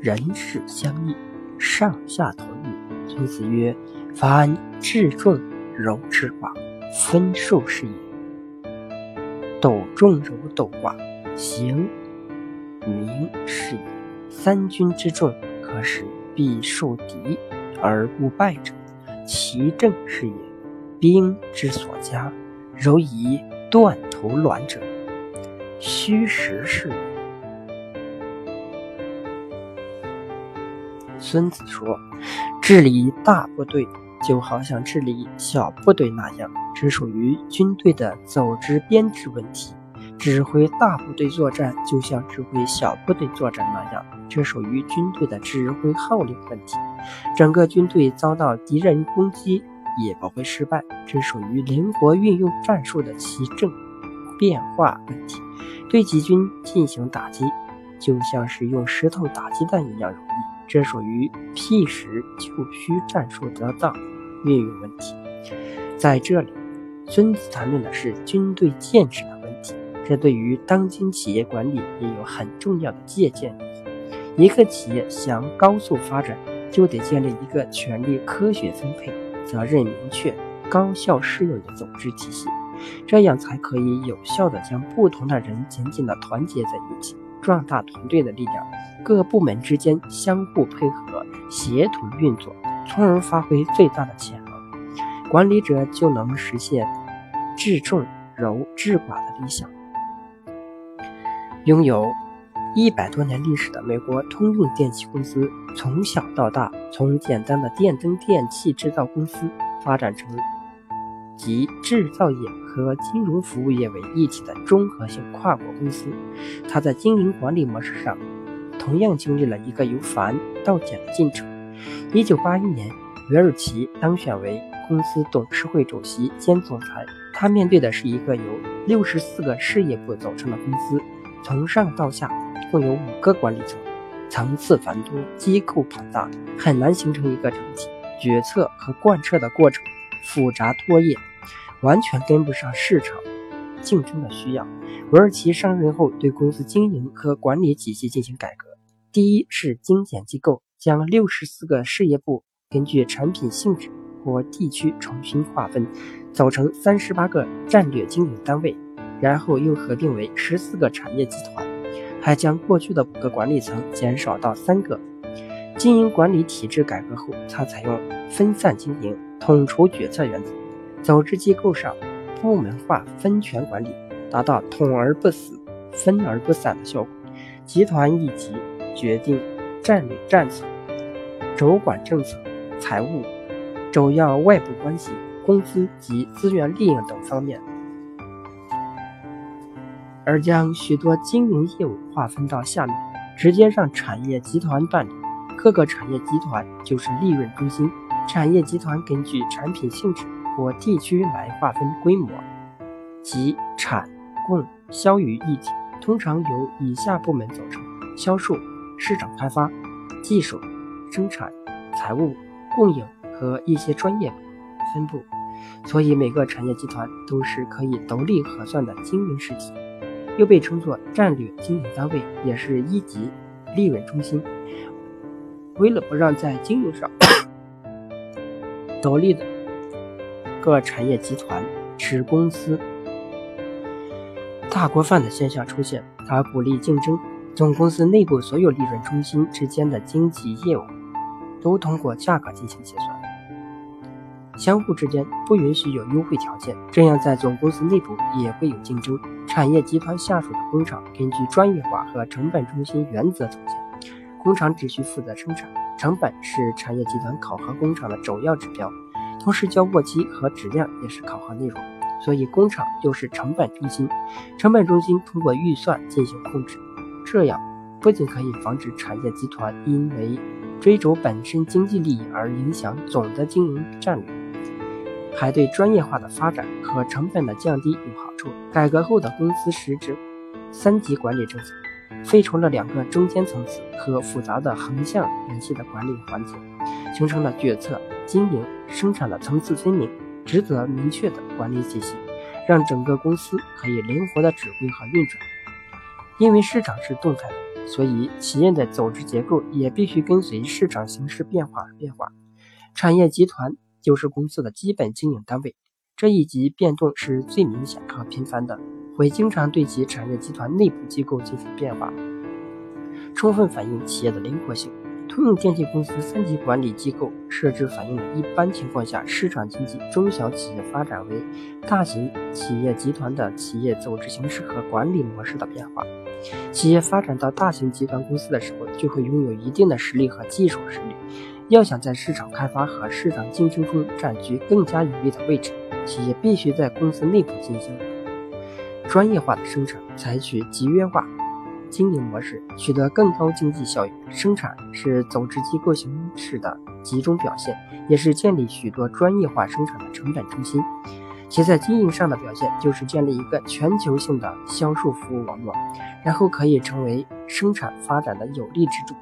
人事相异，上下同欲。孙子曰：“凡治众柔之寡，分数是也。斗众柔斗寡，行明是也。三军之众，可使必受敌而不败者，其政是也。兵之所加，柔以断头卵者，虚实是也。”孙子说：“治理大部队就好像治理小部队那样，只属于军队的组织编制问题；指挥大部队作战，就像指挥小部队作战那样，这属于军队的指挥号令问题。整个军队遭到敌人攻击也不会失败，这属于灵活运用战术的奇正变化问题。对敌军进行打击，就像是用石头打鸡蛋一样容易。”这属于辟实就虚战术得当运用问题。在这里，孙子谈论的是军队建制的问题，这对于当今企业管理也有很重要的借鉴意义。一个企业想高速发展，就得建立一个权力科学分配、责任明确、高效适用的组织体系，这样才可以有效地将不同的人紧紧地团结在一起。壮大团队的力量，各部门之间相互配合、协同运作，从而发挥最大的潜能，管理者就能实现治众柔治寡的理想。拥有一百多年历史的美国通用电气公司，从小到大，从简单的电灯电器制造公司发展成。集制造业和金融服务业为一体的综合性跨国公司，它在经营管理模式上同样经历了一个由繁到简的进程。一九八一年，韦尔奇当选为公司董事会主席兼总裁，他面对的是一个由六十四个事业部组成的公司，从上到下共有五个管理层，层次繁多，机构庞大，很难形成一个整体。决策和贯彻的过程。复杂拖曳，完全跟不上市场竞争的需要。韦尔奇上任后，对公司经营和管理体系进行改革。第一是精简机构，将六十四个事业部根据产品性质或地区重新划分，组成三十八个战略经营单位，然后又合并为十四个产业集团，还将过去的五个管理层减少到三个。经营管理体制改革后，他采用分散经营。统筹决策原则，组织机构上部门化分权管理，达到统而不死、分而不散的效果。集团一级决定战略战策，主管政策、财务、主要外部关系、工资及资源利用等方面，而将许多经营业务划分到下面，直接让产业集团办理。各个产业集团就是利润中心。产业集团根据产品性质或地区来划分规模，即产、供、销于一体，通常由以下部门组成：销售、市场开发、技术、生产、财务、供应和一些专业分部。所以每个产业集团都是可以独立核算的经营实体，又被称作战略经营单位，也是一级利润中心。为了不让在经营上，独立的各产业集团、持公司大锅饭的现象出现，它鼓励竞争。总公司内部所有利润中心之间的经济业务都通过价格进行结算，相互之间不允许有优惠条件。这样，在总公司内部也会有竞争。产业集团下属的工厂根据专业化和成本中心原则组建，工厂只需负责生产。成本是产业集团考核工厂的主要指标，同时交货期和质量也是考核内容。所以工厂就是成本中心，成本中心通过预算进行控制，这样不仅可以防止产业集团因为追逐本身经济利益而影响总的经营战略，还对专业化的发展和成本的降低有好处。改革后的公司实质三级管理政策。废除了两个中间层次和复杂的横向联系的管理环节，形成了决策、经营、生产的层次分明、职责明确的管理体系，让整个公司可以灵活的指挥和运转。因为市场是动态的，所以企业的组织结构也必须跟随市场形势变化而变化。产业集团就是公司的基本经营单位，这一级变动是最明显和频繁的，会经常对其产业集团内部机构进行变化，充分反映企业的灵活性。通用电气公司三级管理机构设置反映了一般情况下市场经济中小企业发展为大型企业集团的企业组织形式和管理模式的变化。企业发展到大型集团公司的时候，就会拥有一定的实力和技术实力。要想在市场开发和市场竞争中占据更加有利的位置，企业必须在公司内部进行专业化的生产，采取集约化。经营模式取得更高经济效益，生产是组织机构形式的集中表现，也是建立许多专业化生产的成本中心。其在经营上的表现就是建立一个全球性的销售服务网络，然后可以成为生产发展的有力支柱。